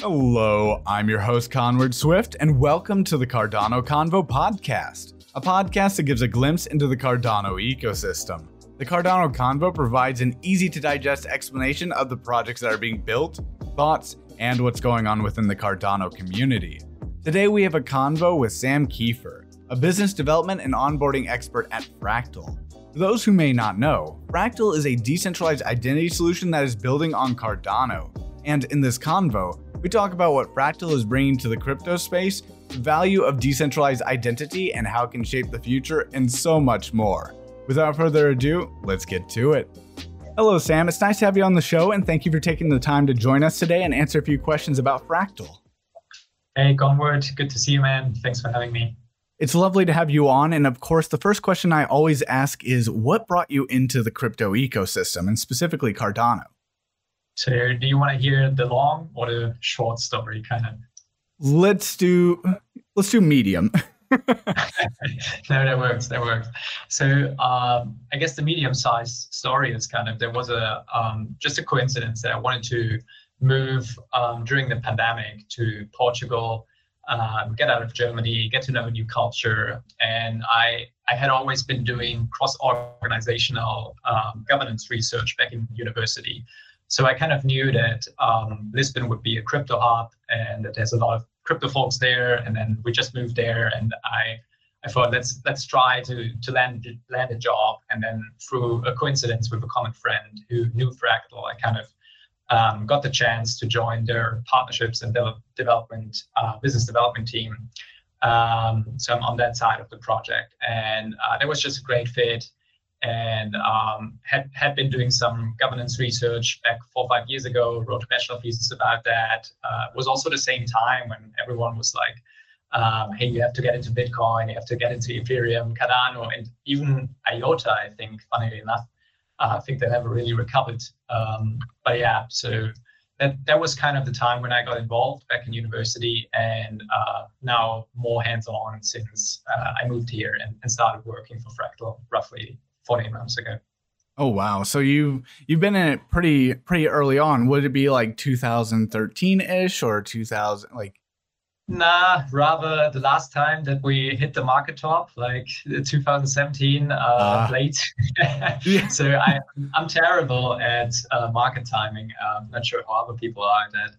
Hello, I'm your host, Conward Swift, and welcome to the Cardano Convo podcast, a podcast that gives a glimpse into the Cardano ecosystem. The Cardano Convo provides an easy to digest explanation of the projects that are being built, thoughts, and what's going on within the Cardano community. Today we have a convo with Sam Kiefer, a business development and onboarding expert at Fractal. For those who may not know, Fractal is a decentralized identity solution that is building on Cardano. And in this convo, we talk about what Fractal is bringing to the crypto space, the value of decentralized identity and how it can shape the future, and so much more. Without further ado, let's get to it. Hello, Sam. It's nice to have you on the show, and thank you for taking the time to join us today and answer a few questions about Fractal. Hey, Conward. Good to see you, man. Thanks for having me. It's lovely to have you on. And of course, the first question I always ask is what brought you into the crypto ecosystem and specifically Cardano? So, do you want to hear the long or the short story kind of? Let's do let's do medium. no, that works. That works. So, um, I guess the medium-sized story is kind of there was a um, just a coincidence that I wanted to move um, during the pandemic to Portugal um, get out of Germany, get to know a new culture. And I, I had always been doing cross organizational um, governance research back in university. So I kind of knew that um, Lisbon would be a crypto hub and that there's a lot of crypto folks there. And then we just moved there and I, I thought let's let's try to to land land a job. And then through a coincidence with a common friend who knew Fractal, I kind of um, got the chance to join their partnerships and de- development uh, business development team. Um, so I'm on that side of the project, and uh, that was just a great fit. And um, had had been doing some governance research back four or five years ago. Wrote a bachelor thesis about that. Uh, was also the same time when everyone was like, um, "Hey, you have to get into Bitcoin, you have to get into Ethereum, Cardano, and even IOTA." I think, funnily enough, uh, I think they never really recovered. Um, but yeah, so that that was kind of the time when I got involved back in university, and uh, now more hands-on since uh, I moved here and, and started working for Fractal roughly 14 months ago. Oh wow! So you you've been in it pretty pretty early on. Would it be like 2013 ish or 2000 like Nah, rather the last time that we hit the market top, like 2017 uh, uh, late. yeah. So I, I'm terrible at uh, market timing. I'm not sure how other people are at that.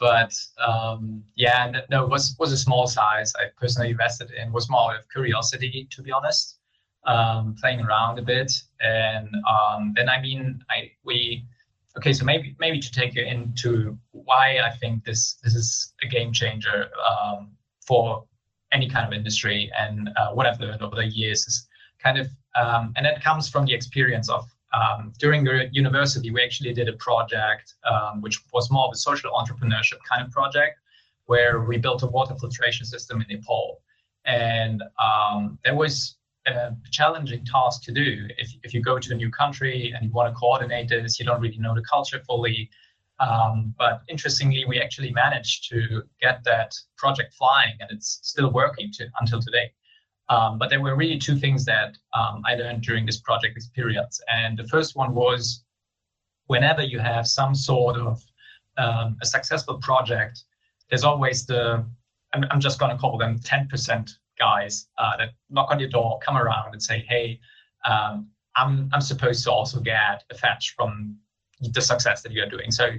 But um, yeah, no, it was was a small size. I personally invested in was more out of curiosity, to be honest, um, playing around a bit. And um, then I mean, I we okay, so maybe maybe to take you into why I think this this is a game changer um, for any kind of industry, and uh, what I've learned over the years is kind of, um, and that comes from the experience of um, during the university, we actually did a project um, which was more of a social entrepreneurship kind of project, where we built a water filtration system in Nepal, and um, there was a challenging task to do. If, if you go to a new country and you want to coordinate this, you don't really know the culture fully. Um, but interestingly, we actually managed to get that project flying, and it's still working to, until today. Um, but there were really two things that um, I learned during this project experience. And the first one was whenever you have some sort of um, a successful project, there's always the, I'm, I'm just going to call them 10% guys uh, that knock on your door, come around and say, hey, um, I'm, I'm supposed to also get a fetch from the success that you're doing. So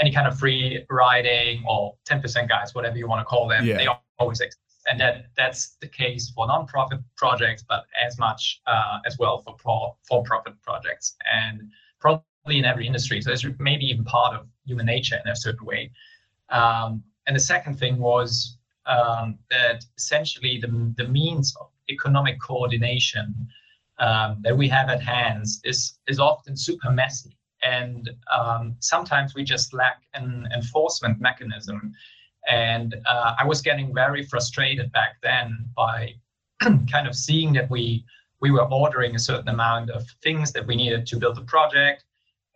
any kind of free riding or 10% guys, whatever you want to call them, yeah. they always exist. And that that's the case for non-profit projects, but as much uh, as well for pro, for-profit projects, and probably in every industry. So it's maybe even part of human nature in a certain way. Um, and the second thing was um, that essentially the, the means of economic coordination um, that we have at hands is, is often super messy. And um, sometimes we just lack an enforcement mechanism. And uh, I was getting very frustrated back then by kind of seeing that we we were ordering a certain amount of things that we needed to build a project,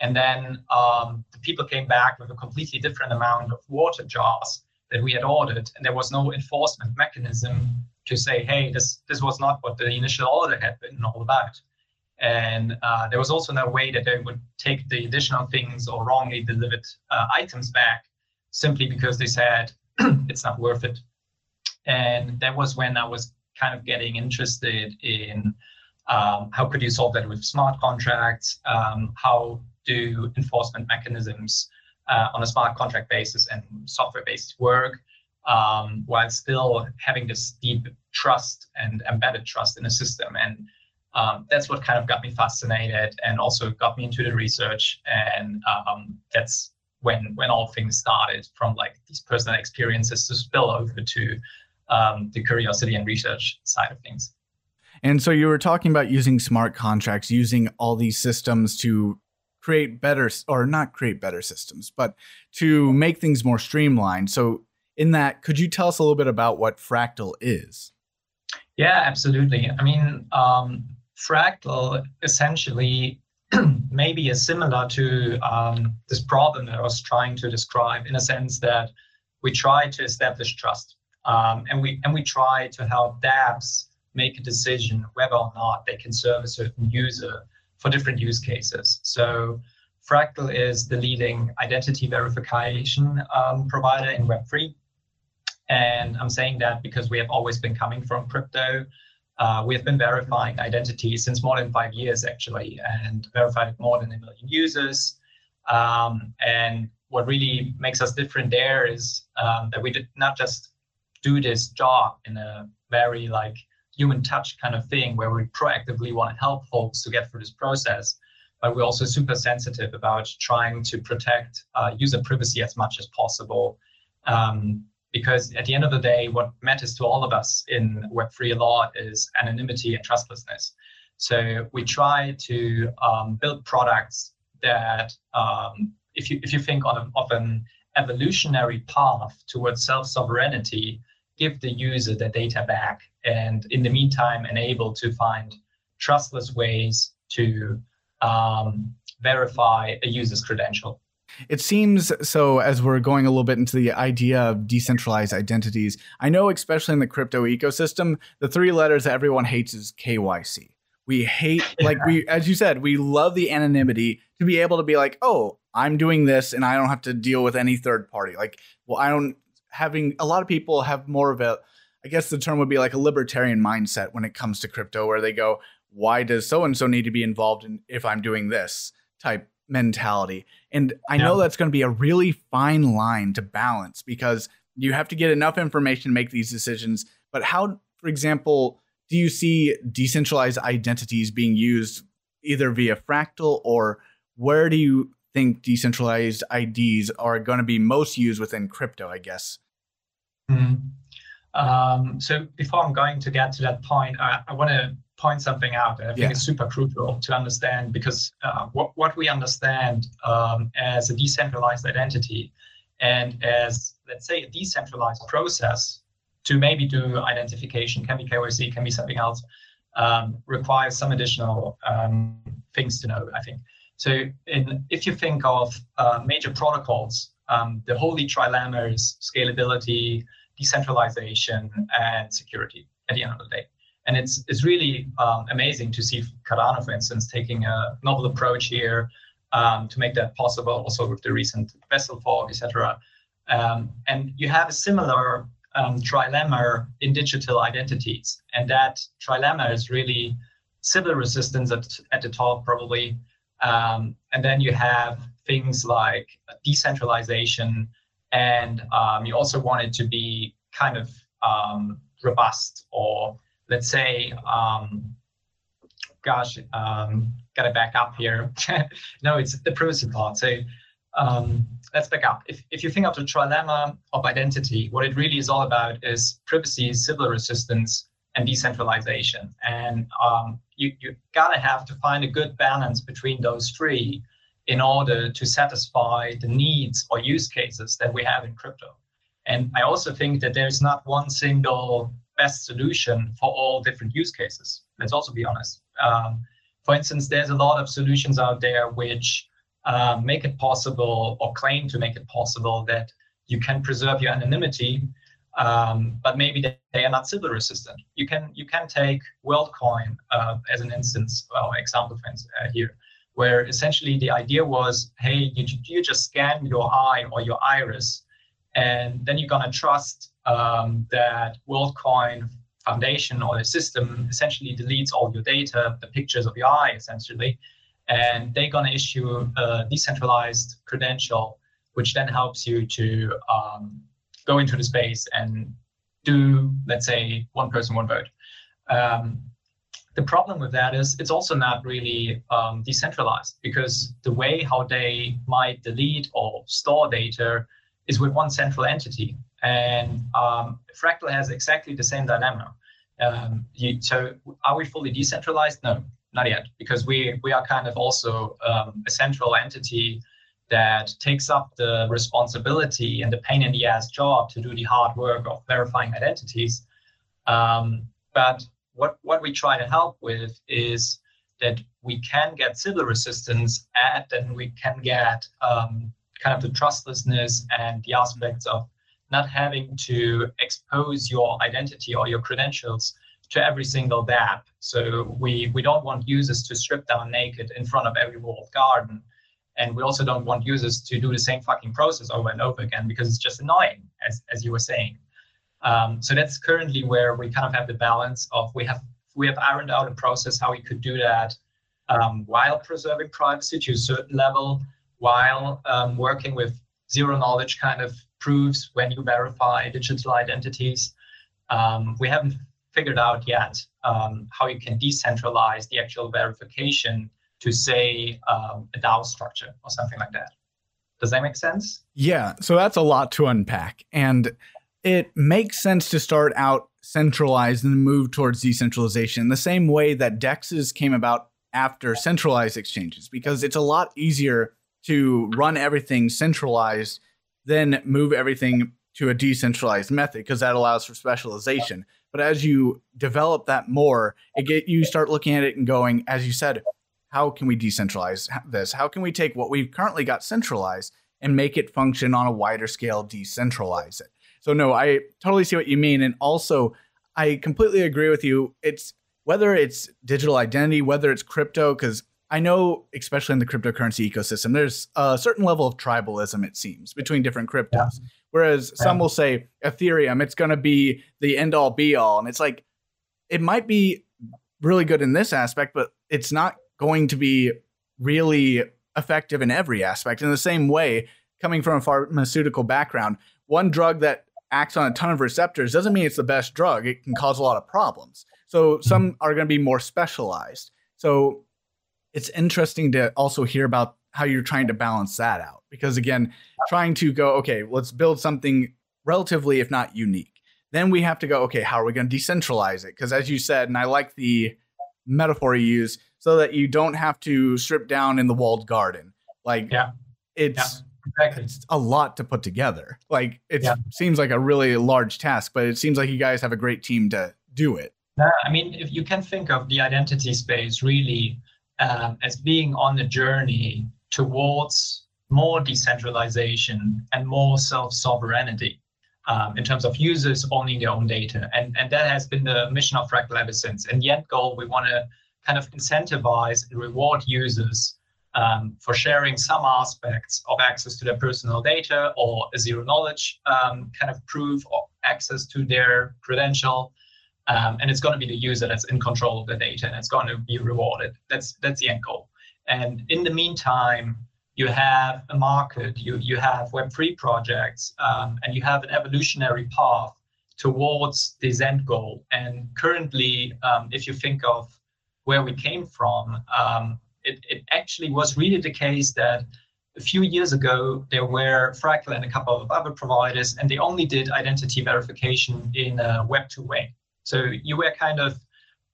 and then um, the people came back with a completely different amount of water jars that we had ordered, and there was no enforcement mechanism to say, hey, this this was not what the initial order had been all about. And uh, there was also no way that they would take the additional things or wrongly delivered uh, items back. simply because they said it's not worth it. And that was when I was kind of getting interested in um, how could you solve that with smart contracts? Um, how do enforcement mechanisms uh, on a smart contract basis and software based work um, while still having this deep trust and embedded trust in the system? And um, that's what kind of got me fascinated and also got me into the research. And um, that's when when all things started from like these personal experiences to spill over to um, the curiosity and research side of things. And so you were talking about using smart contracts, using all these systems to create better, or not create better systems, but to make things more streamlined. So, in that, could you tell us a little bit about what Fractal is? Yeah, absolutely. I mean, um, Fractal essentially maybe is similar to um, this problem that I was trying to describe in a sense that we try to establish trust um, and we and we try to help dApps make a decision whether or not they can serve a certain user for different use cases. So Fractal is the leading identity verification um, provider in Web3. And I'm saying that because we have always been coming from crypto. Uh, we have been verifying identity since more than five years, actually, and verified more than a million users. Um, and what really makes us different there is um, that we did not just do this job in a very like human touch kind of thing where we proactively want to help folks to get through this process but we're also super sensitive about trying to protect uh, user privacy as much as possible. Um, because at the end of the day what matters to all of us in web3 a lot is anonymity and trustlessness. So we try to um, build products that um, if you if you think on of an evolutionary path towards self-sovereignty give the user the data back and in the meantime enable to find trustless ways to um, verify a user's credential. It seems so as we're going a little bit into the idea of decentralized identities. I know, especially in the crypto ecosystem, the three letters that everyone hates is KYC. We hate, like we, as you said, we love the anonymity to be able to be like, oh, I'm doing this and I don't have to deal with any third party. Like, well, I don't having a lot of people have more of a I guess the term would be like a libertarian mindset when it comes to crypto, where they go, why does so and so need to be involved in if I'm doing this type mentality? And I yeah. know that's going to be a really fine line to balance because you have to get enough information to make these decisions. But how, for example, do you see decentralized identities being used either via Fractal or where do you think decentralized IDs are going to be most used within crypto, I guess? Mm-hmm. Um, so before I'm going to get to that point, I, I want to point something out that I think yeah. is super crucial to understand because uh, what, what we understand um, as a decentralized identity and as, let's say, a decentralized process to maybe do identification, can be KYC, can be something else, um, requires some additional um, things to know, I think. So in, if you think of uh, major protocols, um, the holy trilemmas, scalability, decentralization, and security at the end of the day. And it's, it's really um, amazing to see Cardano, for instance, taking a novel approach here um, to make that possible, also with the recent Vasil fork, etc. Um, and you have a similar um, trilemma in digital identities. And that trilemma is really Sybil resistance at, at the top, probably. Um, and then you have things like decentralization, and um, you also want it to be kind of um, robust, or let's say, um, gosh, um, gotta back up here. no, it's the privacy part. So um, let's back up. If, if you think of the trilemma of identity, what it really is all about is privacy, Sybil resistance, and decentralization. And um, you, you gotta have to find a good balance between those three in order to satisfy the needs or use cases that we have in crypto. And I also think that there's not one single best solution for all different use cases. Let's also be honest. Um, for instance, there's a lot of solutions out there which uh, make it possible or claim to make it possible that you can preserve your anonymity um, but maybe they, are not Sybil resistant. You can you can take WorldCoin uh, as an instance or example for instance, uh, here, where essentially the idea was, hey, you, you just scan your eye or your iris, And then you're to trust um, that WorldCoin Foundation or the system essentially deletes all your data, the pictures of your eye, essentially. And they're to issue a decentralized credential, which then helps you to um, go into the space and do, let's say, one person, one vote. Um, the problem with that is it's also not really um, decentralized because the way how they might delete or store data is with one central entity. And um, Fractal has exactly the same dilemma. Um, you, so are we fully decentralized? No, not yet, because we, we are kind of also um, a central entity that takes up the responsibility and the pain in the ass job to do the hard work of verifying identities. Um, but what, what we try to help with is that we can get Sybil resistance and then we can get um, kind of the trustlessness and the aspects of not having to expose your identity or your credentials to every single dApp. So we, we don't want users to strip down naked in front of every walled garden. And we also don't want users to do the same fucking process over and over again because it's just annoying, as, as you were saying. Um, so that's currently where we kind of have the balance of we have we have ironed out a process how we could do that um, while preserving privacy to a certain level, while um, working with zero knowledge kind of proofs when you verify digital identities. Um, we haven't figured out yet um, how you can decentralize the actual verification to say um, a DAO structure or something like that. Does that make sense? Yeah. So that's a lot to unpack. And it makes sense to start out centralized and move towards decentralization the same way that DEXs came about after centralized exchanges, because it's a lot easier to run everything centralized then move everything to a decentralized method because that allows for specialization. But as you develop that more, it get you start looking at it and going, as you said, how can we decentralize this? How can we take what we've currently got centralized and make it function on a wider scale, decentralize it? So no, I totally see what you mean. And also I completely agree with you. It's whether it's digital identity, whether it's crypto, because I know, especially in the cryptocurrency ecosystem, there's a certain level of tribalism, it seems, between different cryptos. Yeah. Whereas yeah. some will say Ethereum, it's going to be the end all be all. And it's like, it might be really good in this aspect, but it's not going to be really effective in every aspect. In the same way, coming from a pharmaceutical background, one drug that acts on a ton of receptors doesn't mean it's the best drug. It can cause a lot of problems. So some mm-hmm. are going to be more specialized. So it's interesting to also hear about how you're trying to balance that out because again trying to go okay let's build something relatively if not unique then we have to go okay how are we going to decentralize it because as you said and i like the metaphor you use so that you don't have to strip down in the walled garden like yeah it's yeah. Exactly. It's a lot to put together. Like it yeah. seems like a really large task, but it seems like you guys have a great team to do it. Yeah, I mean, if you can think of the identity space really um, as being on a journey towards more decentralization and more self-sovereignty um, in terms of users owning their own data. And, and that has been the mission of Fractal ever since. And the end goal, we want to kind of incentivize and reward users um, for sharing some aspects of access to their personal data or a zero knowledge um, kind of proof of access to their credential um, and it's going to be the user that's in control of the data and it's going to be rewarded. That's that's the end goal. And in the meantime, you have a market, you you have Web3 projects, um, and you have an evolutionary path towards this end goal. And currently, um, if you think of where we came from, um, it, it actually was really the case that a few years ago, there were Fractal and a couple of other providers, and they only did identity verification in a Web2 way. So you were kind of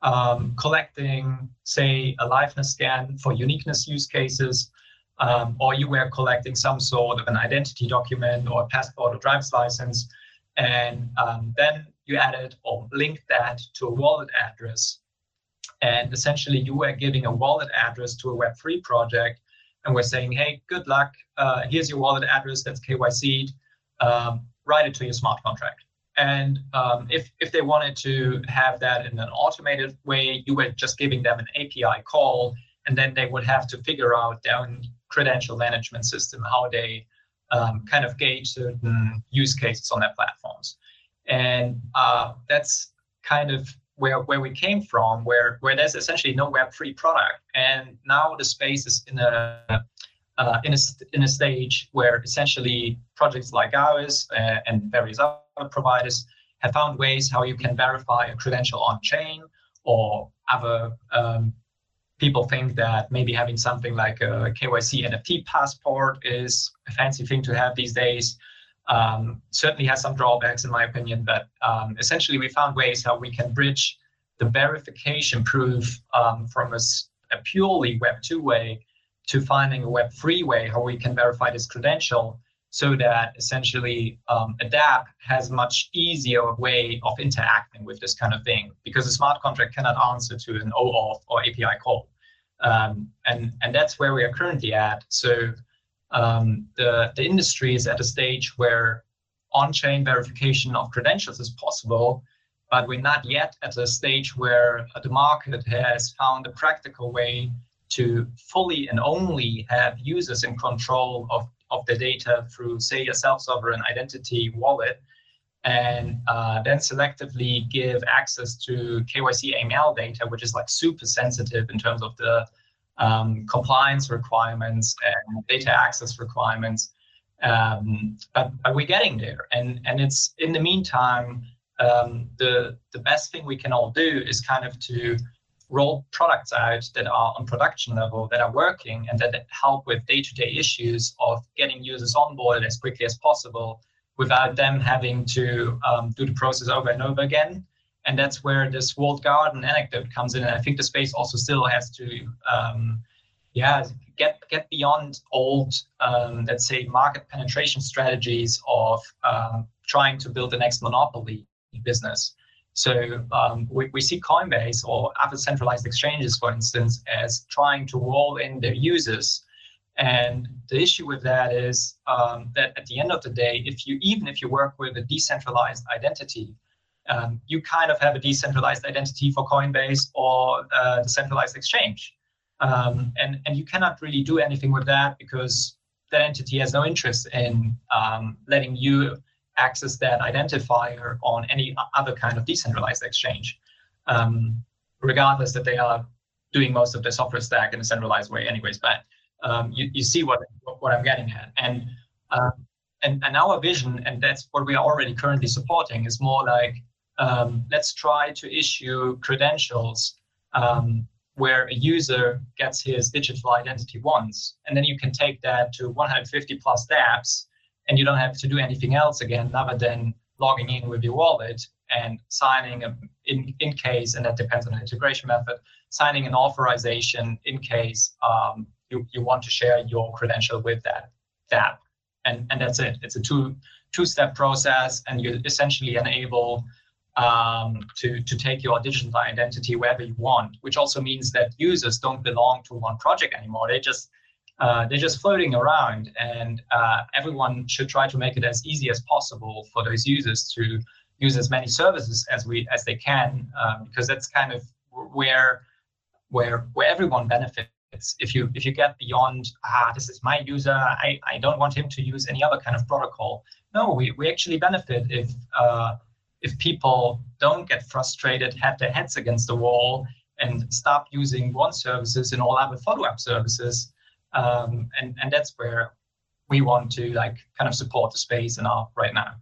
um, collecting, say, a liveness scan for uniqueness use cases, um, or you were collecting some sort of an identity document or a passport or driver's license, and um, then you added or linked that to a wallet address. And essentially, you were giving a wallet address to a Web3 project, and we're saying, hey, good luck. Uh, here's your wallet address that's KYC'd. Um, write it to your smart contract. And um, if, if they wanted to have that in an automated way, you were just giving them an API call, and then they would have to figure out their own credential management system how they um, kind of gauge certain use cases on their platforms. And uh, that's kind of where, where we came from, where, where there's essentially no Web3 product. And now the space is in a uh, in, a, in a stage where essentially projects like ours uh, and various other providers have found ways how you can verify a credential on chain or other um, people think that maybe having something like a KYC NFT passport is a fancy thing to have these days. Um, certainly has some drawbacks in my opinion, but um, essentially we found ways how we can bridge the verification proof um, from a, a purely Web2 way to finding a Web3 way how we can verify this credential so that essentially um, Adapt has much easier way of interacting with this kind of thing because a smart contract cannot answer to an OAuth or API call. Um, and, and that's where we are currently at. So um, the, the industry is at a stage where on-chain verification of credentials is possible, but we're not yet at a stage where the market has found a practical way to fully and only have users in control of, of the data through, say, a self-sovereign identity wallet, and uh, then selectively give access to KYC AML data, which is like super sensitive in terms of the um, compliance requirements and data access requirements. Um, but, but we're getting there, and and it's in the meantime um, the the best thing we can all do is kind of to roll products out that are on production level that are working and that help with day-to-day issues of getting users on board as quickly as possible without them having to um, do the process over and over again and that's where this walled garden anecdote comes in and i think the space also still has to um, yeah get get beyond old um, let's say market penetration strategies of um, trying to build the next monopoly business so um, we, we see Coinbase or other centralized exchanges, for instance, as trying to roll in their users. And the issue with that is um, that at the end of the day, if you even if you work with a decentralized identity, um, you kind of have a decentralized identity for Coinbase or uh, the centralized exchange. Um, and, and you cannot really do anything with that because that entity has no interest in um, letting you access that identifier on any other kind of decentralized exchange, um, regardless that they are doing most of the software stack in a centralized way anyways. But um, you, you see what, what I'm getting at. And, um, and, and our vision, and that's what we are already currently supporting, is more like um, let's try to issue credentials um, where a user gets his digital identity once, and then you can take that to 150 plus dApps and you don't have to do anything else again other than logging in with your wallet and signing a, in, in case, and that depends on the integration method, signing an authorization in case um, you, you want to share your credential with that app. And, and that's it. It's a two, two-step process, and you essentially enable um, to, to take your digital identity wherever you want, which also means that users don't belong to one project anymore. They just uh, they're just floating around, and uh, everyone should try to make it as easy as possible for those users to use as many services as we as they can, um, because that's kind of where where where everyone benefits. If you if you get beyond ah this is my user, I, I don't want him to use any other kind of protocol. No, we, we actually benefit if uh, if people don't get frustrated, have their heads against the wall, and stop using one services and all other follow-up services um, and and that's where we want to like kind of support the space and all right now.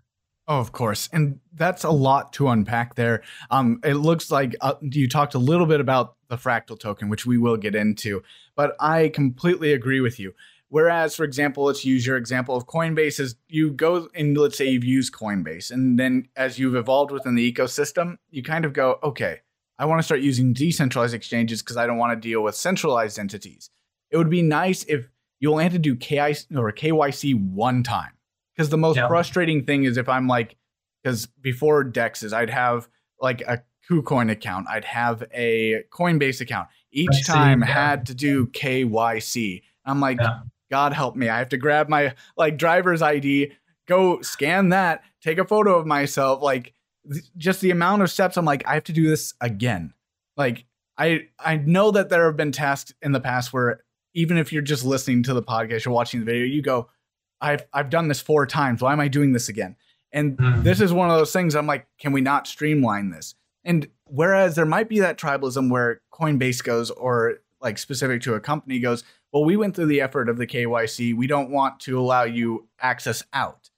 Oh, of course, and that's a lot to unpack there. Um, it looks like uh, you talked a little bit about the fractal token, which we will get into, but I completely agree with you. Whereas, for example, let's use your example of Coinbase is you go and let's say you've used Coinbase, and then as you've evolved within the ecosystem, you kind of go, okay, I want to start using decentralized exchanges because I don't want to deal with centralized entities it would be nice if you only had to do KIC or KYC one time. Because the most yeah. frustrating thing is if I'm like, because before Dexes, I'd have like a KuCoin account, I'd have a Coinbase account. Each time yeah. had to do KYC. I'm like, yeah. God help me. I have to grab my like driver's ID, go scan that, take a photo of myself. Like th- just the amount of steps. I'm like, I have to do this again. Like I I know that there have been tasks in the past where even if you're just listening to the podcast or watching the video, you go, I've I've done this four times. Why am I doing this again? And mm. this is one of those things I'm like, can we not streamline this? And whereas there might be that tribalism where Coinbase goes or like specific to a company goes, well, we went through the effort of the KYC. We don't want to allow you access out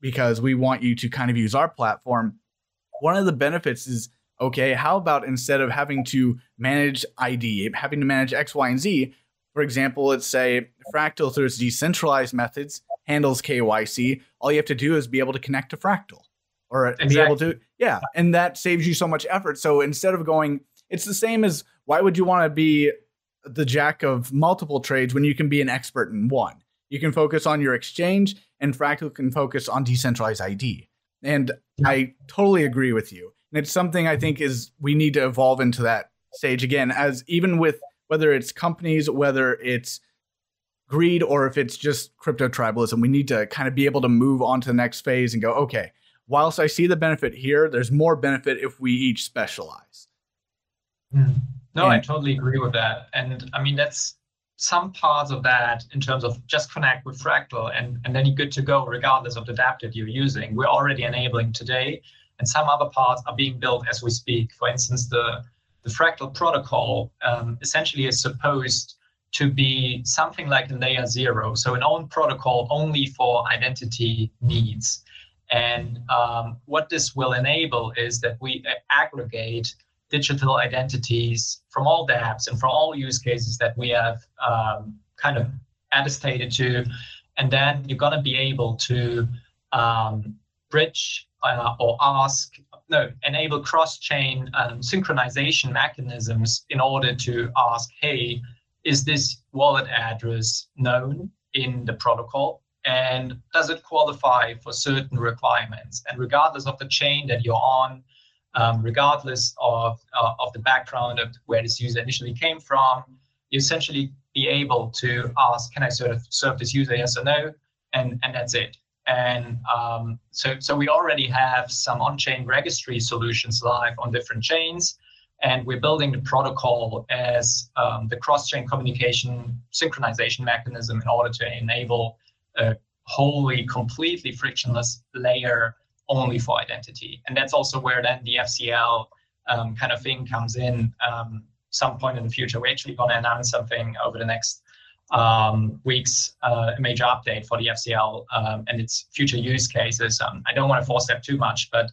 because we want you to kind of use our platform. One of the benefits is okay, how about instead of having to manage ID, having to manage X, Y, and Z, for example, let's say Fractal through its decentralized methods handles KYC. All you have to do is be able to connect to Fractal or exactly. be able to, yeah. And that saves you so much effort. So instead of going, it's the same as why would you want to be the jack of multiple trades when you can be an expert in one? You can focus on your exchange, and Fractal can focus on decentralized ID. And I totally agree with you. And it's something I think is we need to evolve into that stage again, as even with whether it's companies, whether it's greed, or if it's just crypto tribalism, we need to kind of be able to move on to the next phase and go, okay, whilst I see the benefit here, there's more benefit if we each specialize. Mm. No, I totally agree with that. And I mean, that's some parts of that in terms of just connect with Fractal and, and then you're good to go regardless of the dApp that you're using. We're already enabling today, and some other parts are being built as we speak. For instance, the, the Fractal protocol um, essentially is supposed to be something like a layer zero, so an own protocol only for identity needs. And um, what this will enable is that we aggregate digital identities from all the apps and from all use cases that we have um, kind of attestated to. And then you're going to be able to um, bridge uh, or ask, no, enable cross chain um, synchronization mechanisms in order to ask, hey, is this wallet address known in the protocol? And does it qualify for certain requirements? And regardless of the chain that you're on, um, regardless of, uh, of the background of where this user initially came from, you essentially be able to ask, can I sort of serve this user, yes or no? And, and that's it. And um, so, so we already have some on-chain registry solutions live on different chains, and we're building the protocol as um, the cross-chain communication synchronization mechanism in order to enable a wholly, completely frictionless layer only for identity. And that's also where then the FCL um, kind of thing comes in um, some point in the future. We're actually going to announce something over the next um, weeks, uh, a major update for the FCL um, and its future use cases. Um, I don't want to force that too much, but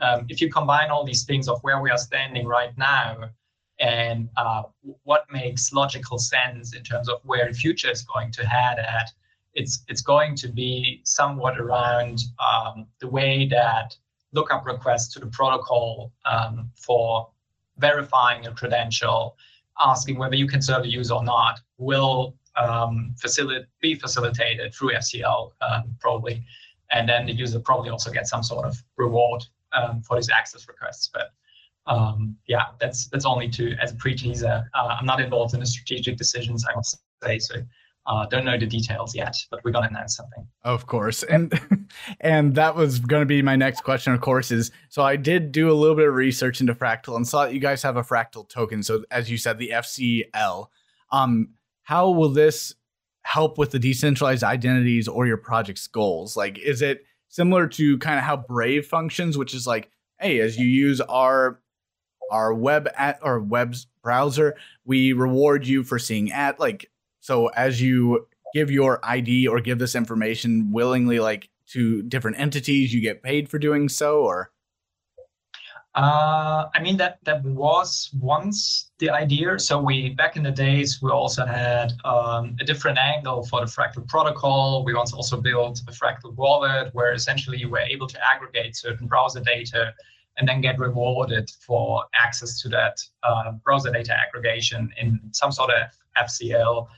um, if you combine all these things of where we are standing right now and uh, what makes logical sense in terms of where the future is going to head at, it's it's going to be somewhat around um, the way that lookup requests to the protocol um, for verifying a credential, asking whether you can serve a user or not, will um, be facilitated through FCL um, probably, and then the user probably also gets some sort of reward um, for these access requests. But um, yeah, that's that's only to as a pre-teaser. Uh, I'm not involved in the strategic decisions. I would say so. Uh, don't know the details yet, but we're gonna announce something. Of course, and and that was gonna be my next question. Of course, is so I did do a little bit of research into Fractal and saw that you guys have a Fractal token. So as you said, the FCL. Um, how will this help with the decentralized identities or your project's goals? Like, is it similar to kind of how Brave functions, which is like, hey, as you use our our web at our web browser, we reward you for seeing at like so as you give your ID or give this information willingly, like to different entities, you get paid for doing so, or? Uh, I mean that that was once the idea. So we back in the days we also had um, a different angle for the Fractal protocol. We once also built a Fractal wallet where essentially you were able to aggregate certain browser data and then get rewarded for access to that uh, browser data aggregation in some sort of FCL.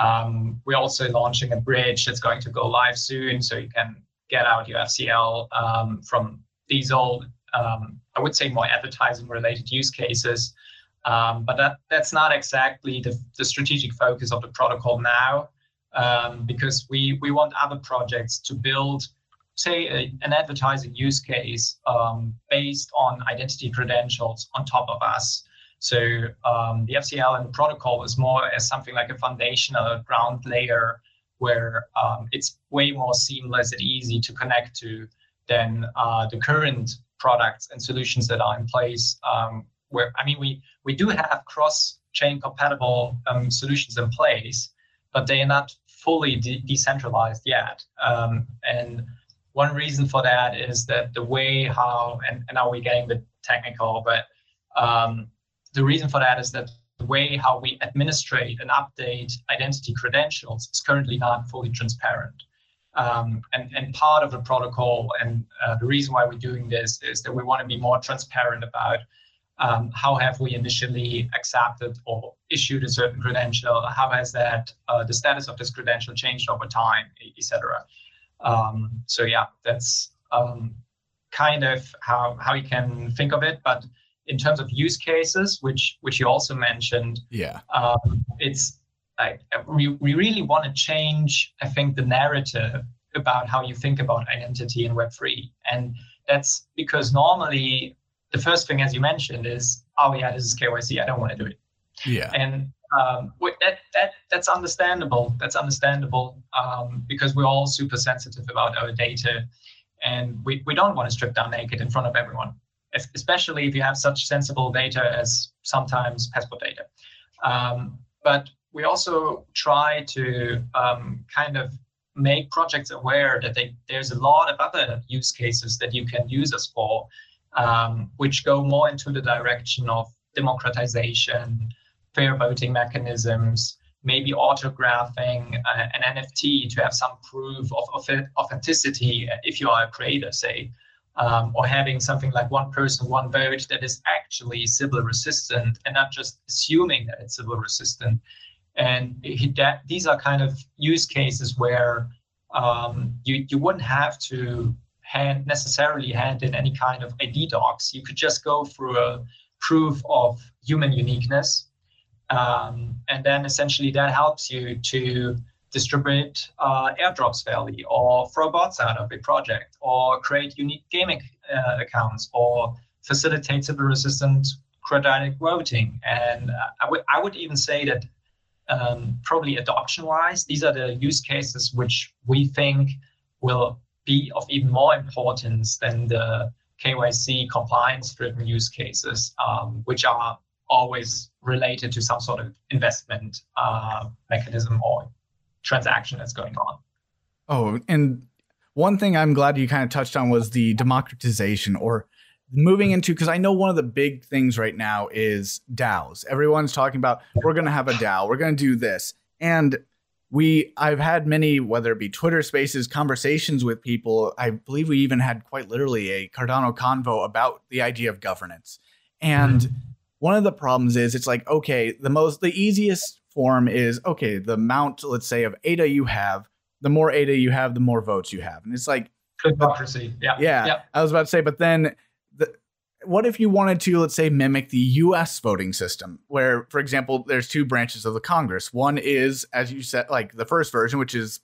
Um, we're also launching a bridge that's going to go live soon, so you can get out your FCL um, from these old, um, I would say, more advertising-related use cases. Um, but that, that's not exactly the, the strategic focus of the protocol now, um, because we, we want other projects to build, say, a, an advertising use case um, based on identity credentials on top of us. So um, the FCL and the protocol is more as something like a foundational ground layer where um, it's way more seamless and easy to connect to than uh, the current products and solutions that are in place. Um, where I mean, we we do have cross-chain compatible um, solutions in place, but they are not fully de- decentralized yet. Um, and one reason for that is that the way how and, and now we're getting a bit technical, but um, the reason for that is that the way how we administrate and update identity credentials is currently not fully transparent. Um, and, and part of the protocol and uh, the reason why we're doing this is that we want to be more transparent about um, how have we initially accepted or issued a certain credential, how has that uh, the status of this credential changed over time, etc. Um, so yeah, that's um, kind of how how you can think of it. But in terms of use cases, which which you also mentioned, yeah, um, it's like we, we really want to change. I think the narrative about how you think about identity in Web three, and that's because normally the first thing, as you mentioned, is oh yeah, this is KYC. I don't want to do it. Yeah, and um, that that that's understandable. That's understandable um, because we're all super sensitive about our data, and we, we don't want to strip down naked in front of everyone especially if you have such sensible data as sometimes passport data. Um, but we also try to um, kind of make projects aware that they, there's a lot of other use cases that you can use us for, um, which go more into the direction of democratization, fair voting mechanisms, maybe autographing uh, an NFT to have some proof of, of authenticity if you are a creator, say um, or having something like one person, one vote that is actually Sybil resistant and not just assuming that it's Sybil resistant. And that, these are kind of use cases where um, you, you wouldn't have to hand necessarily hand in any kind of ID docs. You could just go through a proof of human uniqueness. Um, and then essentially that helps you to distribute uh, airdrops fairly, or throw bots out of a project, or create unique gaming uh, accounts, or facilitate Sybil resistant quadratic voting. And I would I would even say that um, probably adoption wise, these are the use cases which we think will be of even more importance than the KYC compliance driven use cases, um, which are always related to some sort of investment uh, mechanism or transaction that's going on. Oh, and one thing I'm glad you kind of touched on was the democratization or moving into because I know one of the big things right now is DAOs. Everyone's talking about we're going to have a DAO, we're going to do this, and we I've had many whether it be Twitter Spaces conversations with people. I believe we even had quite literally a Cardano convo about the idea of governance, and mm-hmm. one of the problems is it's like okay, the most the easiest form is okay, the amount, let's say, of ADA you have, the more ADA you have, the more votes you have. And it's like democracy. Yeah. Yeah. yeah. I was about to say, but then the, what if you wanted to, let's say, mimic the US voting system, where, for example, there's two branches of the Congress. One is, as you said, like the first version, which is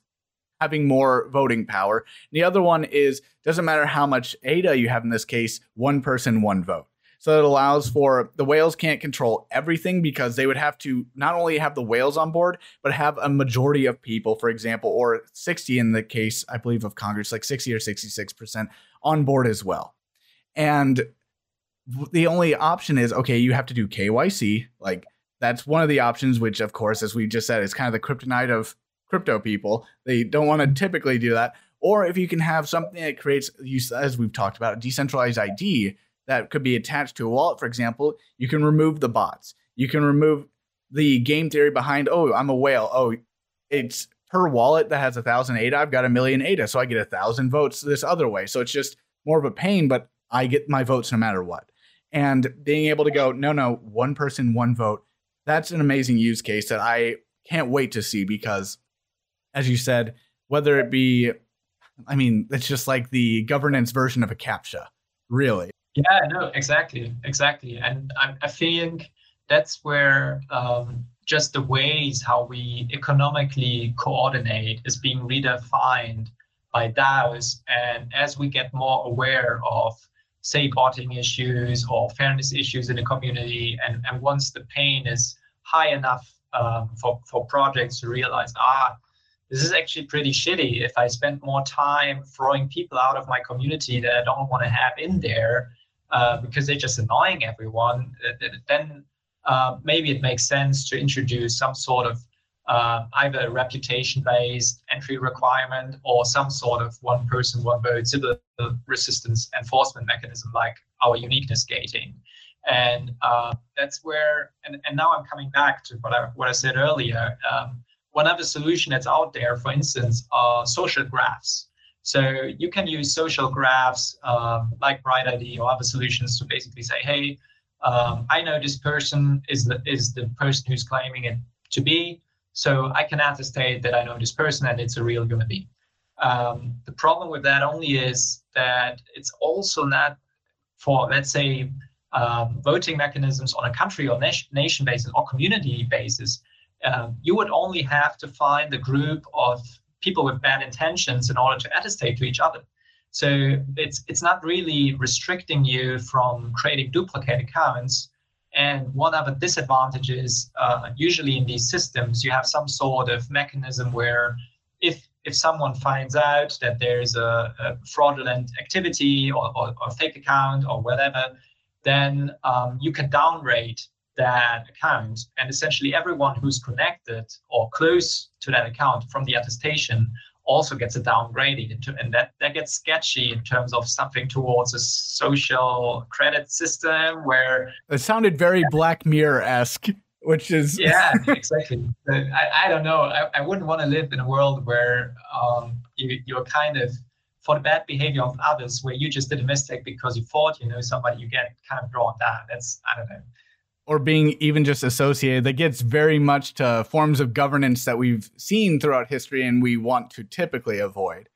having more voting power. And the other one is doesn't matter how much ADA you have in this case, one person, one vote. So it allows for the whales can't control everything because they would have to not only have the whales on board, but have a majority of people, for example, or 60 in the case, I believe, of Congress, like 60 or 66% on board as well. And the only option is okay, you have to do KYC. Like that's one of the options, which, of course, as we just said, is kind of the kryptonite of crypto people. They don't want to typically do that. Or if you can have something that creates, as we've talked about, a decentralized ID that could be attached to a wallet, for example, you can remove the bots. You can remove the game theory behind, oh, I'm a whale. Oh, it's per wallet that has a thousand ADA. I've got a million ADA, so I get a thousand votes this other way. So it's just more of a pain, but I get my votes no matter what. And being able to go, no, no, one person, one vote, that's an amazing use case that I can't wait to see because, as you said, whether it be, I mean, it's just like the governance version of a CAPTCHA, really. Yeah, no, exactly, exactly, and I, I think that's where um, just the ways how we economically coordinate is being redefined by DAOs, and as we get more aware of say botting issues or fairness issues in the community, and, and once the pain is high enough um, for, for projects to realize, ah, this is actually pretty shitty. If I spend more time throwing people out of my community that I don't want to have in there uh, because they're just annoying everyone, uh, then uh, maybe it makes sense to introduce some sort of uh, either a reputation-based entry requirement or some sort of one person, one vote Sybil resistance enforcement mechanism like our uniqueness gating. And uh, that's where, and, and now I'm coming back to what I, what I said earlier. Um, one other solution that's out there, for instance, are social graphs. So you can use social graphs um, like BrightID or other solutions to basically say, hey, um, I know this person is the, is the person who's claiming it to be. So I can attestate that I know this person and it's a real human being. Um, the problem with that only is that it's also not for, let's say, um, voting mechanisms on a country or nation, nation basis or community basis. Um, you would only have to find a group of people with bad intentions in order to attestate to each other. So it's it's not really restricting you from creating duplicate accounts. And one of the disadvantages, uh, usually in these systems, you have some sort of mechanism where if if someone finds out that there's a, a fraudulent activity or, or, or, fake account or whatever, then um, you can downrate that account. And essentially, everyone who's connected or close to that account from the attestation also gets a downgrading. Into, and that, that gets sketchy in terms of something towards a social credit system where it sounded very black mirror-esque which is yeah exactly. I, I don't know. I, I wouldn't want to live in a world where um, you, you're kind of for the bad behavior of others where you just did a mistake because you thought you know somebody you get kind of drawn down. That's i don't know or being even just associated that gets very much to forms of governance that we've seen throughout history and we want to typically avoid.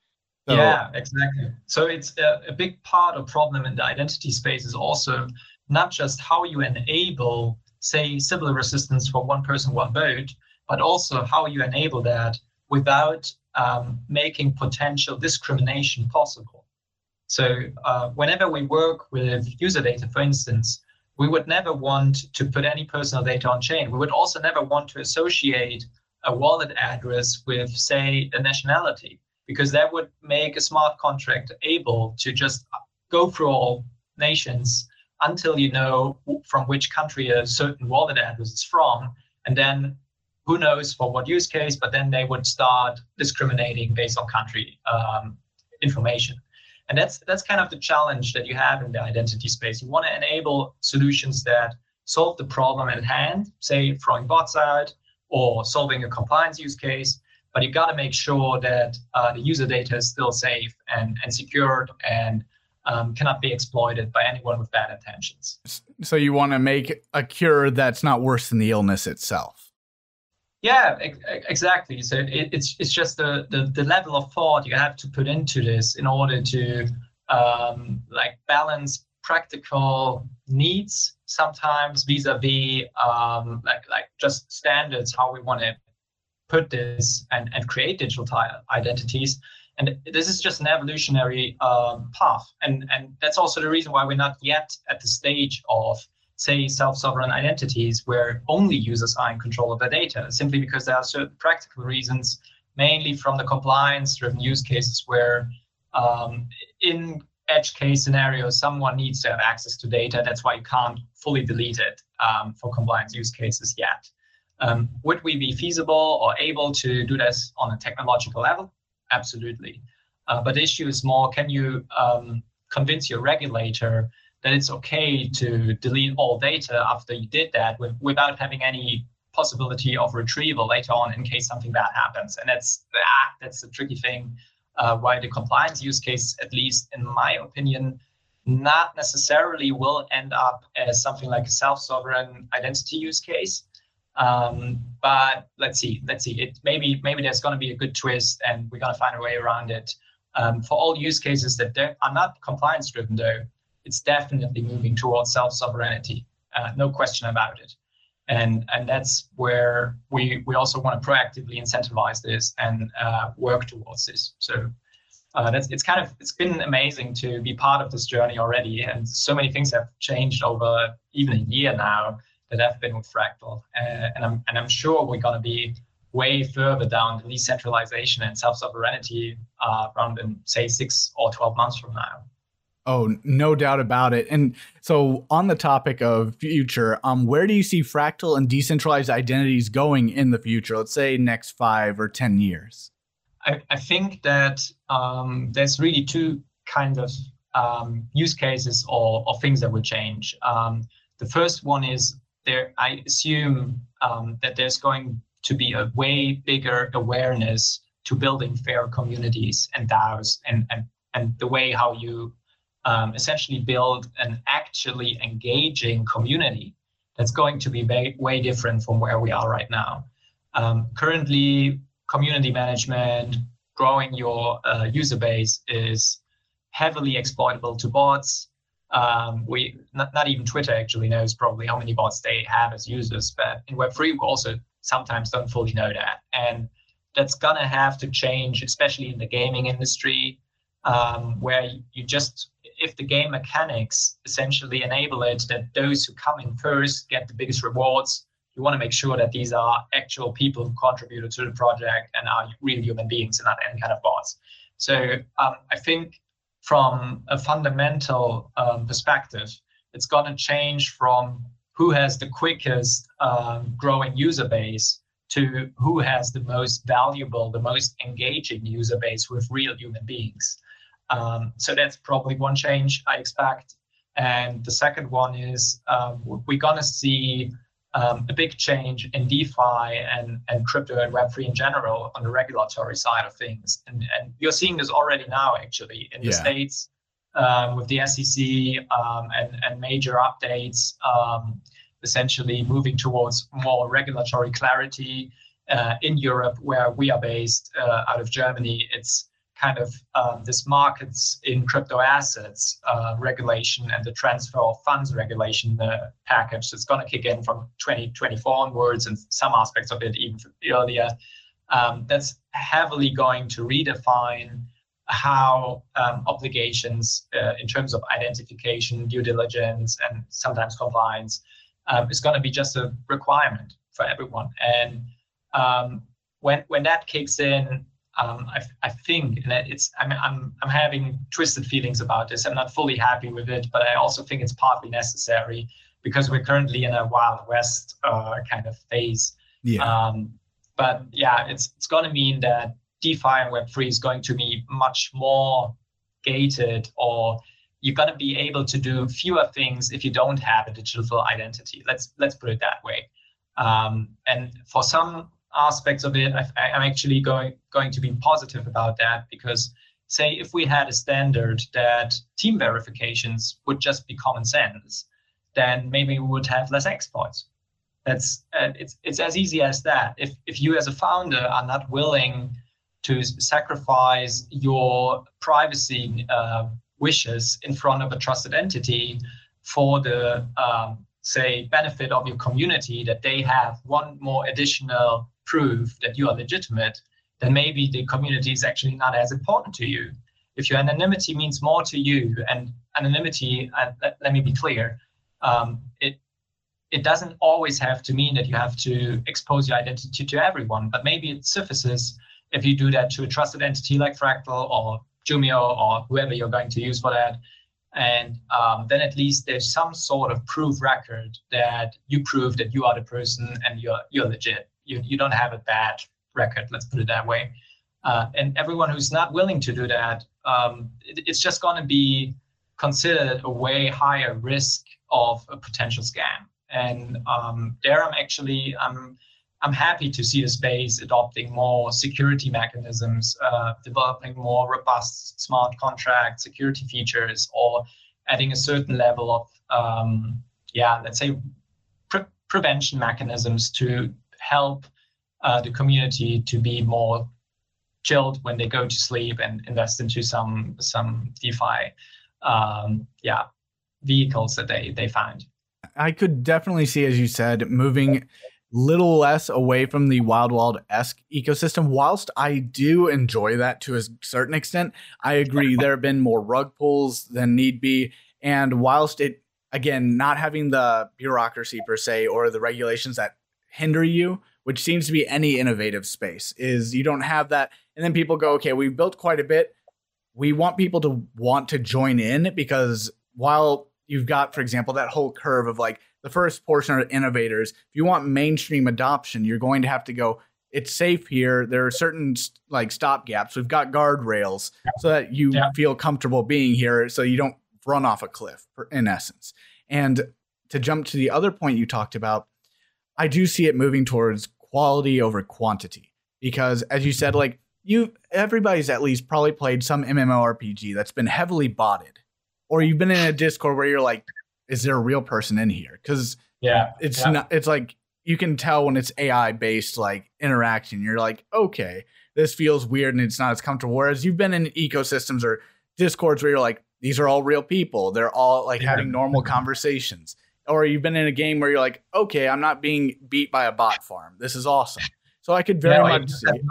So, yeah, exactly. So it's a, a, big part of problem in the identity space is also not just how you enable, say, Sybil resistance for one person, one vote, but also how you enable that without um, making potential discrimination possible. So uh, whenever we work with user data, for instance, we would never want to put any personal data on chain. We would also never want to associate a wallet address with, say, a nationality, because that would make a smart contract able to just go through all nations until you know from which country a certain wallet address is from. And then who knows for what use case, but then they would start discriminating based on country um, information. And that's that's kind of the challenge that you have in the identity space. You want to enable solutions that solve the problem at hand, say throwing bots out or solving a compliance use case, but you've got to make sure that uh, the user data is still safe and, and secured and um, cannot be exploited by anyone with bad intentions. So you want to make a cure that's not worse than the illness itself. Yeah, exactly. So it, it's it's just the, the the level of thought you have to put into this in order to um, like balance practical needs sometimes vis-a-vis um, like like just standards how we want to put this and, and create digital identities and this is just an evolutionary um, path and and that's also the reason why we're not yet at the stage of say, self-sovereign identities where only users are in control of their data, simply because there are certain practical reasons, mainly from the compliance-driven use cases where um, in edge case scenarios, someone needs to have access to data. That's why you can't fully delete it um, for compliance use cases yet. Um, would we be feasible or able to do this on a technological level? Absolutely. Uh, but the issue is more, can you um, convince your regulator that it's okay to delete all data after you did that with, without having any possibility of retrieval later on in case something bad happens. And that's ah, that's the tricky thing. Uh, why the compliance use case, at least in my opinion, not necessarily will end up as something like a self-sovereign identity use case. Um, but let's see, let's see. It maybe maybe there's going to be a good twist, and we're going to find a way around it. Um, for all use cases that are not compliance driven, though, it's definitely moving towards self-sovereignty, uh, no question about it. And, and that's where we, we also want to proactively incentivize this and uh, work towards this. So uh, that's it's kind of it's been amazing to be part of this journey already, and so many things have changed over even a year now that have been with Fractal, uh, and I'm and I'm sure we're gonna be way further down the decentralization and self-sovereignty uh, around in say six or 12 months from now. Oh, no doubt about it. And so, on the topic of future, um, where do you see fractal and decentralized identities going in the future? Let's say next five or ten years. I, I think that um, there's really two kinds of um, use cases or, or things that will change. Um, the first one is there. I assume um, that there's going to be a way bigger awareness to building fair communities and DAOs and and and the way how you um, essentially build an actually engaging community that's going to be way, way different from where we are right now. Um, currently, community management, growing your uh, user base is heavily exploitable to bots. Um, we not, not even Twitter actually knows probably how many bots they have as users, but in Web3 we also sometimes don't fully know that, and that's gonna have to change, especially in the gaming industry, um, where you just if the game mechanics essentially enable it that those who come in first get the biggest rewards, you want to make sure that these are actual people who contributed to the project and are real human beings and not any kind of bots. So um, I think from a fundamental um, perspective, it's going to change from who has the quickest um, growing user base to who has the most valuable, the most engaging user base with real human beings. Um, so that's probably one change I expect. And the second one is um, we're going to see um, a big change in DeFi and, and crypto and Web3 in general on the regulatory side of things. And, and you're seeing this already now, actually, in the yeah. States um, with the SEC um, and, and major updates, um, essentially moving towards more regulatory clarity. Uh, in Europe, where we are based uh, out of Germany, it's kind of um, this markets in crypto assets uh, regulation and the transfer of funds regulation package that's going to kick in from 2024 onwards and some aspects of it even earlier. Um, that's heavily going to redefine how um, obligations uh, in terms of identification, due diligence, and sometimes compliance um, is going to be just a requirement for everyone. And um, when when that kicks in, um, I, I, think it's I'm, I'm I'm having twisted feelings about this. I'm not fully happy with it, but I also think it's partly necessary because we're currently in a wild west uh, kind of phase. Yeah. Um, but yeah, it's it's going to mean that DeFi and Web3 is going to be much more gated, or you're going to be able to do fewer things if you don't have a digital identity. Let's let's put it that way. Um, and for some aspects of it, I, am actually going going to be positive about that because, say, if we had a standard that team verifications would just be common sense, then maybe we would have less exploits. That's uh, it's it's as easy as that. If if you as a founder are not willing to sacrifice your privacy uh, wishes in front of a trusted entity for the um, say benefit of your community that they have one more additional prove that you are legitimate, then maybe the community is actually not as important to you. If your anonymity means more to you, and anonymity, and let, let me be clear, um, it it doesn't always have to mean that you have to expose your identity to everyone, but maybe it surfaces if you do that to a trusted entity like Fractal or Jumio or whoever you're going to use for that. And um, then at least there's some sort of proof record that you prove that you are the person and you're you're legit you, you don't have a bad record, let's put it that way. Uh, and everyone who's not willing to do that, um, it, it's just going to be considered a way higher risk of a potential scam. And um, there, I'm actually I'm I'm happy to see the space adopting more security mechanisms, uh, developing more robust smart contract security features, or adding a certain level of um, yeah, let's say pre- prevention mechanisms to help uh, the community to be more chilled when they go to sleep and invest into some some DeFi, um, yeah, vehicles that they they find. I could definitely see, as you said, moving little less away from the wild wild esque ecosystem. Whilst I do enjoy that to a certain extent, I agree there have been more rug pulls than need be, and whilst it again not having the bureaucracy per se or the regulations that hinder you which seems to be any innovative space, is you don't have that. And then people go, okay, we've built quite a bit. We want people to want to join in because while you've got, for example, that whole curve of like the first portion are innovators, if you want mainstream adoption, you're going to have to go, it's safe here. There are certain like stop gaps. We've got guardrails so that you yeah. feel comfortable being here so you don't run off a cliff in essence. And to jump to the other point you talked about, I do see it moving towards quality over quantity because as you said like you everybody's at least probably played some MMORPG that's been heavily botted or you've been in a Discord where you're like is there a real person in here? Cuz yeah it's yeah. not it's like you can tell when it's AI based like interaction. You're like okay this feels weird and it's not as comfortable. Whereas you've been in ecosystems or discords where you're like these are all real people. They're all like yeah. having normal conversations or you've been in a game where you're like, okay, I'm not being beat by a bot farm. This is awesome. So I could very much see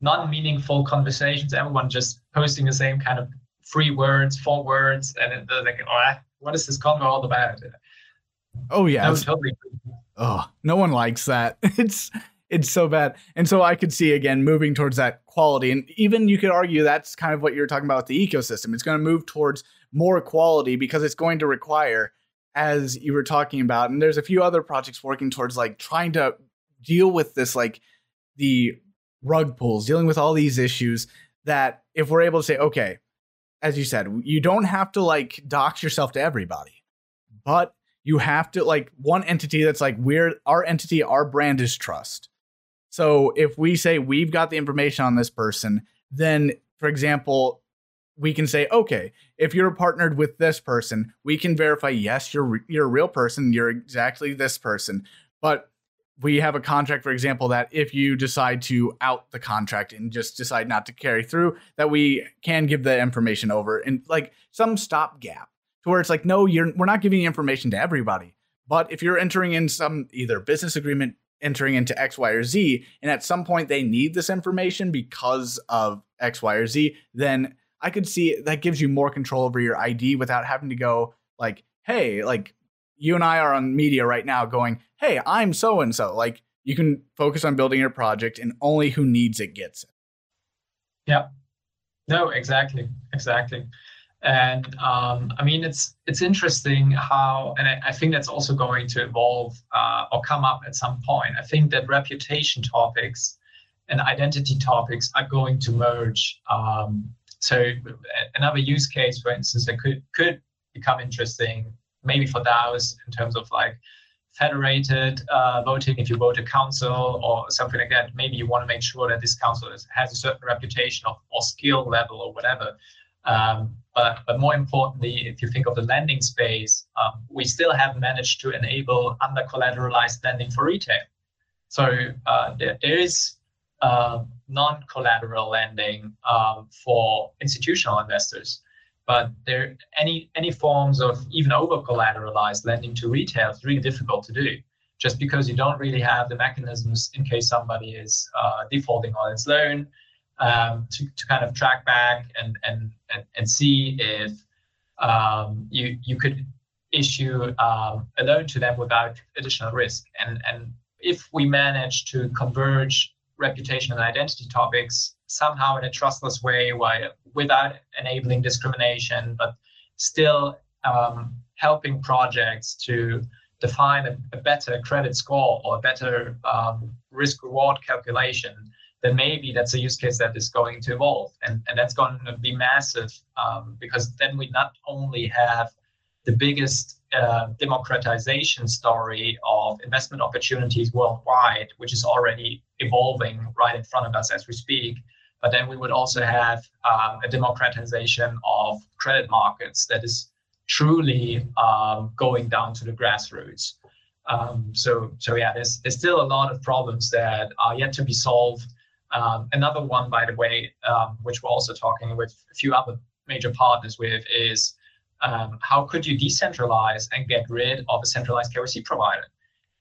non-meaningful conversations. Everyone just posting the same kind of three words, four words, and they're like, oh, what is this convo all about? Oh yeah, no, totally. Oh, no one likes that. It's it's so bad. And so I could see again moving towards that quality. And even you could argue that's kind of what you're talking about with the ecosystem. It's going to move towards more quality because it's going to require as you were talking about and there's a few other projects working towards like trying to deal with this like the rug pulls dealing with all these issues that if we're able to say okay as you said you don't have to like dox yourself to everybody but you have to like one entity that's like we're our entity our brand is trust. So if we say we've got the information on this person then for example we can say, okay, if you're partnered with this person, we can verify, yes, you're you're a real person, you're exactly this person. But we have a contract, for example, that if you decide to out the contract and just decide not to carry through, that we can give the information over and like some stopgap to where it's like, no, you're we're not giving information to everybody. But if you're entering in some either business agreement, entering into X, Y, or Z, and at some point they need this information because of X, Y, or Z, then I could see that gives you more control over your ID without having to go like, hey, like you and I are on media right now going, hey, I'm so and so. Like you can focus on building your project and only who needs it gets it. Yeah. No, exactly. Exactly. And um, I mean, it's it's interesting how, and I, I think that's also going to evolve uh, or come up at some point. I think that reputation topics and identity topics are going to merge um, so another use case, for instance, that could could become interesting, maybe for DAOs in terms of like federated uh, voting if you vote a council or something like that. Maybe you want to make sure that this council is, has a certain reputation of, or skill level or whatever. Um, but, but more importantly, if you think of the lending space, um, we still have managed to enable under collateralized lending for retail. So uh, there, there is uh, non-collateral lending um, for institutional investors. But there any any forms of even over-collateralized lending to retail is really difficult to do, just because you don't really have the mechanisms in case somebody is uh, defaulting on its loan um, to, to kind of track back and and and, and see if um, you you could issue um, a loan to them without additional risk. And and if we manage to converge reputation and identity topics somehow in a trustless way while, without enabling discrimination, but still um, helping projects to define a, a, better credit score or a better um, risk reward calculation, then maybe that's a use case that is going to evolve. And, and that's going to be massive um, because then we not only have the biggest democratization story of investment opportunities worldwide, which is already evolving right in front of us as we speak. But then we would also have um, a democratization of credit markets that is truly um, going down to the grassroots. Um, so, so yeah, there's, there's still a lot of problems that are yet to be solved. Um, another one, by the way, um, which we're also talking with a few other major partners with, is um, how could you decentralize and get rid of a centralized KYC provider?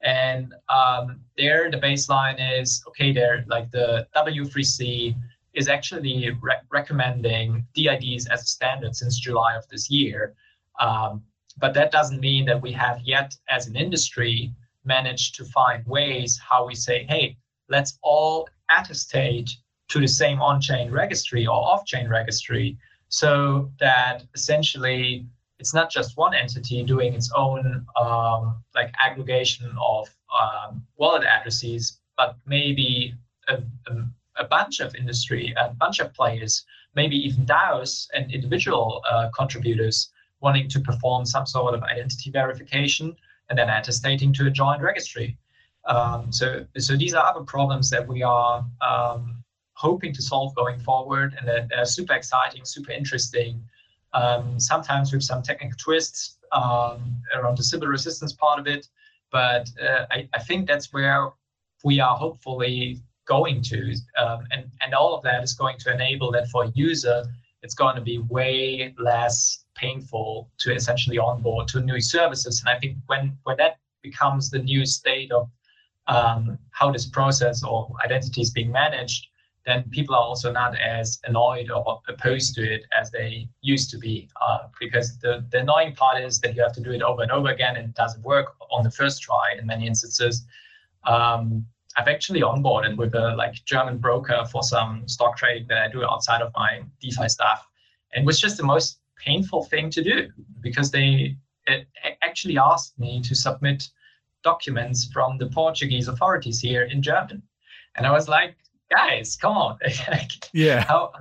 And um, there, the baseline is okay. There, like the W3C is actually re- recommending DIDs as a standard since July of this year. Um, but that doesn't mean that we have yet, as an industry, managed to find ways how we say, hey, let's all attestate to the same on-chain registry or off-chain registry so that essentially it's not just one entity doing its own um, like aggregation of um, wallet addresses, but maybe a, a, a, bunch of industry, a bunch of players, maybe even DAOs and individual uh, contributors wanting to perform some sort of identity verification and then attestating to a joint registry. Um, so, so these are other problems that we are um, hoping to solve going forward, and that are super exciting, super interesting. Um, sometimes with some technical twists um, around the Sybil resistance part of it, but uh, I, I, think that's where we are hopefully going to, um, and and all of that is going to enable that for a user, it's going to be way less painful to essentially onboard to new services. And I think when when that becomes the new state of um, how this process or identity is being managed, then people are also not as annoyed or opposed to it as they used to be. Uh, because the, the annoying part is that you have to do it over and over again and it doesn't work on the first try in many instances. Um, I've actually onboarded with a like German broker for some stock trading that I do outside of my DeFi stuff. And it was just the most painful thing to do because they actually asked me to submit documents from the Portuguese authorities here in German. And I was like, guys, come on. yeah. How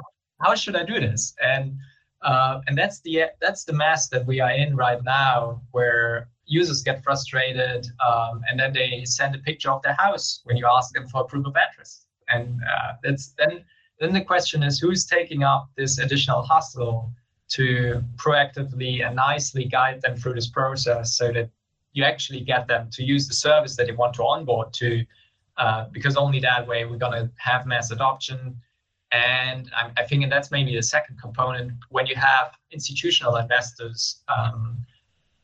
how should I do this? And uh, and that's the that's the mess that we are in right now, where users get frustrated um, and then they send a picture of their house when you ask them for a proof of address. And uh, that's then then the question is who's taking up this additional hustle to proactively and nicely guide them through this process so that you actually get them to use the service that they want to onboard to, uh, because only that way we're going to have mass adoption. And I, I, think, and that's maybe the second component, when you have institutional investors um,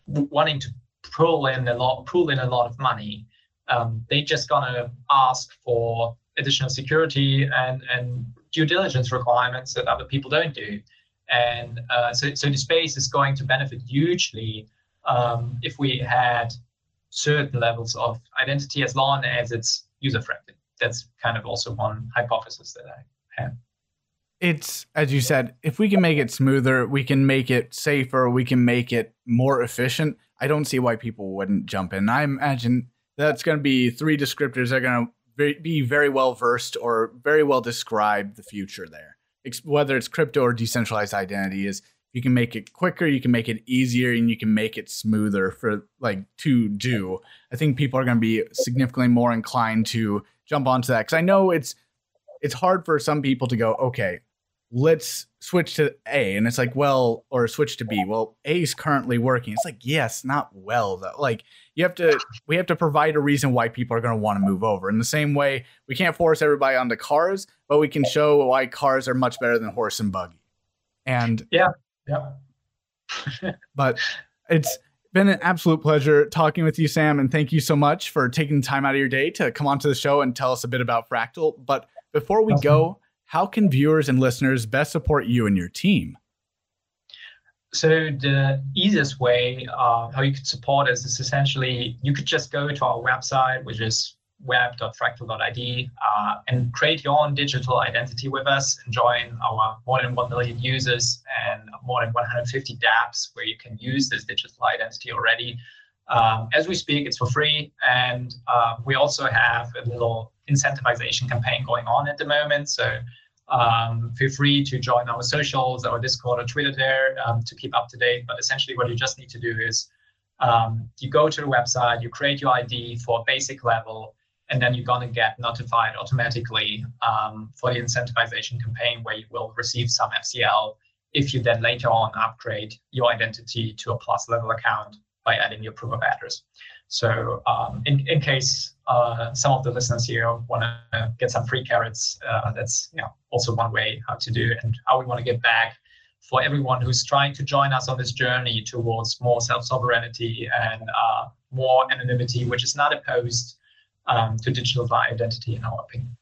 wanting to pull in a lot, pull in a lot of money, um, they just gonna ask for additional security and and due diligence requirements that other people don't do. And uh, so, so the space is going to benefit hugely um, if we had certain levels of identity as long as it's user friendly. That's kind of also one hypothesis that I have. It's as you said, if we can make it smoother, we can make it safer, we can make it more efficient. I don't see why people wouldn't jump in. I imagine that's going to be three descriptors that are going to be very well versed or very well describe the future there whether it's crypto or decentralized identity is you can make it quicker, you can make it easier, and you can make it smoother for like to do. I think people are going to be significantly more inclined to jump onto that because I know it's it's hard for some people to go, okay, let's switch to A, and it's like, well, or switch to B. Well, A is currently working. It's like, yes, not well though. Like you have to we have to provide a reason why people are going to want to move over in the same way we can't force everybody onto cars but we can show why cars are much better than horse and buggy and yeah yeah but it's been an absolute pleasure talking with you sam and thank you so much for taking time out of your day to come onto the show and tell us a bit about fractal. But before we go how can viewers and listeners best support you and your team? So the easiest way uh, how you could support us is essentially you could just go to our website, which is web.fractal.id, uh, and create your own digital identity with us and join our more than 1 million users and more than 150 dApps where you can use this digital identity already. Um, as we speak, it's for free. And uh, we also have a little incentivization campaign going on at the moment. So um, feel free to join our socials, our Discord or Twitter there um, to keep up to date. But essentially, what you just need to do is um, you go to the website, you create your ID for a basic level, and then you're going to get notified automatically um, for the incentivization campaign where you will receive some FCL if you then later on upgrade your identity to a plus level account by adding your proof of address. So um, in, in case uh, some of the listeners here want to get some free carrots, uh, that's you know, also one way how to do it and how we want to get back for everyone who's trying to join us on this journey towards more self-sovereignty and uh, more anonymity, which is not opposed um, to digital identity in our opinion.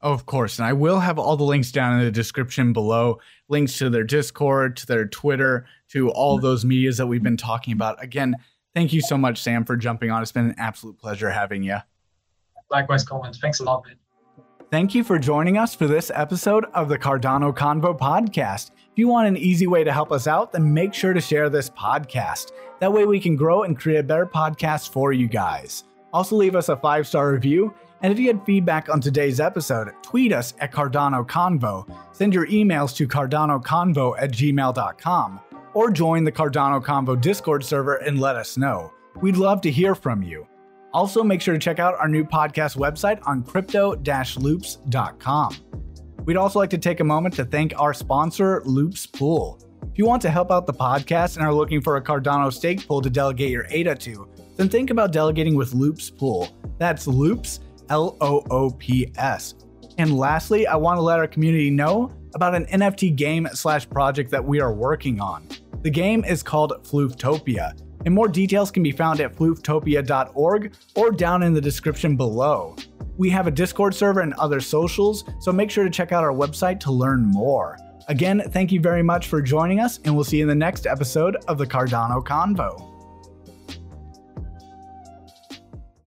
Of course. And I will have all the links down in the description below links to their Discord, to their Twitter, to all those medias that we've been talking about. Again, Thank you so much, Sam, for jumping on. It's been an absolute pleasure having you. Likewise, Coleman. Thanks a lot, man. Thank you for joining us for this episode of the Cardano Convo podcast. If you want an easy way to help us out, then make sure to share this podcast. That way we can grow and create a better podcast for you guys. Also, leave us a five star review. And if you had feedback on today's episode, tweet us at Cardano Convo, send your emails to cardanoconvo at gmail.com, or join the Cardano Convo Discord server and let us know. We'd love to hear from you. Also, make sure to check out our new podcast website on crypto loops.com. We'd also like to take a moment to thank our sponsor, Loops Pool. If you want to help out the podcast and are looking for a Cardano stake pool to delegate your ADA to, then think about delegating with Loops Pool. That's Loops, L O O P S. And lastly, I want to let our community know about an NFT game slash project that we are working on. The game is called Flooftopia, and more details can be found at flooftopia.org or down in the description below. We have a Discord server and other socials, so make sure to check out our website to learn more. Again, thank you very much for joining us, and we'll see you in the next episode of the Cardano Convo.